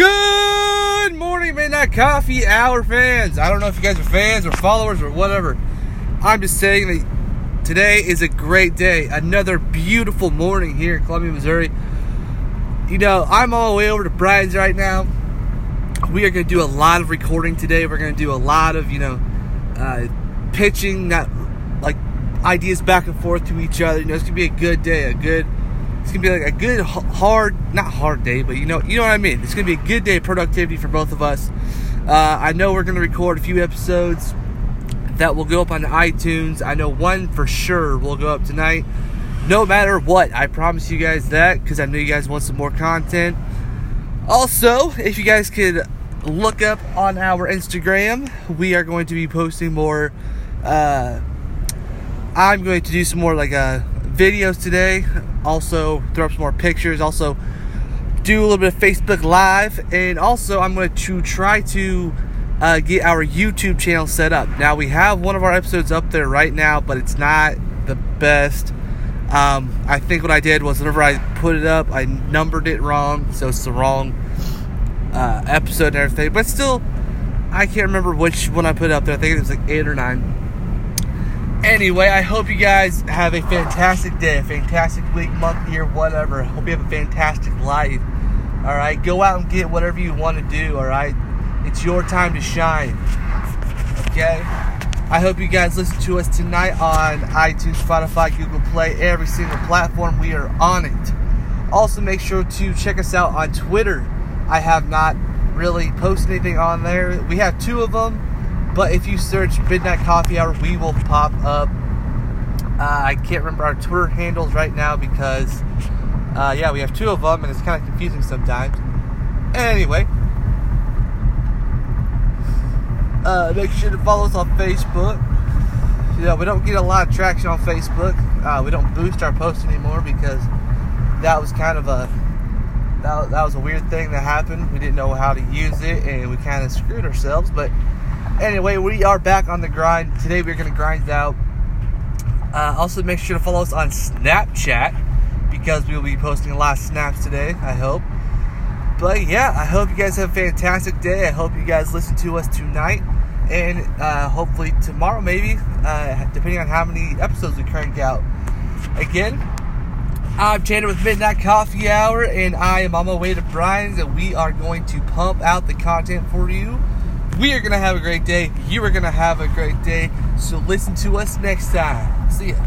Good morning, Midnight Coffee Hour fans. I don't know if you guys are fans or followers or whatever. I'm just saying that today is a great day. Another beautiful morning here in Columbia, Missouri. You know, I'm all the way over to Brian's right now. We are going to do a lot of recording today. We're going to do a lot of, you know, uh, pitching, that like ideas back and forth to each other. You know, it's going to be a good day, a good it's gonna be like a good hard not hard day but you know you know what i mean. It's gonna be a good day of productivity for both of us. Uh, i know we're gonna record a few episodes that will go up on itunes. I know one for sure will go up tonight. No matter what i promise you guys that because i know you guys want some more content. Also if you guys could look up on our instagram we are going to be posting more uh, i'm going to do some more like uh, videos today also throw up some more pictures. Also do a little bit of facebook live. And also i'm going to try to uh, get our youtube channel set up. Now we have one of our episodes up there right now but it's not the best. Um, i think what i did was whenever i put it up i numbered it wrong. So it's the wrong uh, episode and everything. But still i can't remember which one i put up there. I think it was like eight or nine Anyway, I hope you guys have a fantastic day, a fantastic week, month, year, whatever. Hope you have a fantastic life. All right, go out and get whatever you want to do. All right, it's your time to shine. Okay. I hope you guys listen to us tonight on iTunes, Spotify, Google Play, every single platform. We are on it. Also, make sure to check us out on Twitter. I have not really posted anything on there. We have two of them but if you search Midnight Coffee Hour, we will pop up. Uh, I can't remember our Twitter handles right now because, uh, yeah, we have two of them and it's kind of confusing sometimes. Anyway, uh, make sure to follow us on Facebook. You know, we don't get a lot of traction on Facebook. Uh, we don't boost our posts anymore because that was kind of a that, that was a weird thing that happened. We didn't know how to use it and we kind of screwed ourselves, but Anyway, we are back on the grind. Today we're going to grind out. Uh, also, make sure to follow us on Snapchat because we will be posting a lot of snaps today, I hope. But yeah, I hope you guys have a fantastic day. I hope you guys listen to us tonight and uh, hopefully tomorrow, maybe, uh, depending on how many episodes we crank out. Again, I'm Tanner with Midnight Coffee Hour, and I am on my way to Brian's, and we are going to pump out the content for you we are going to have a great day. You are going to have a great day. So listen to us next time. See ya.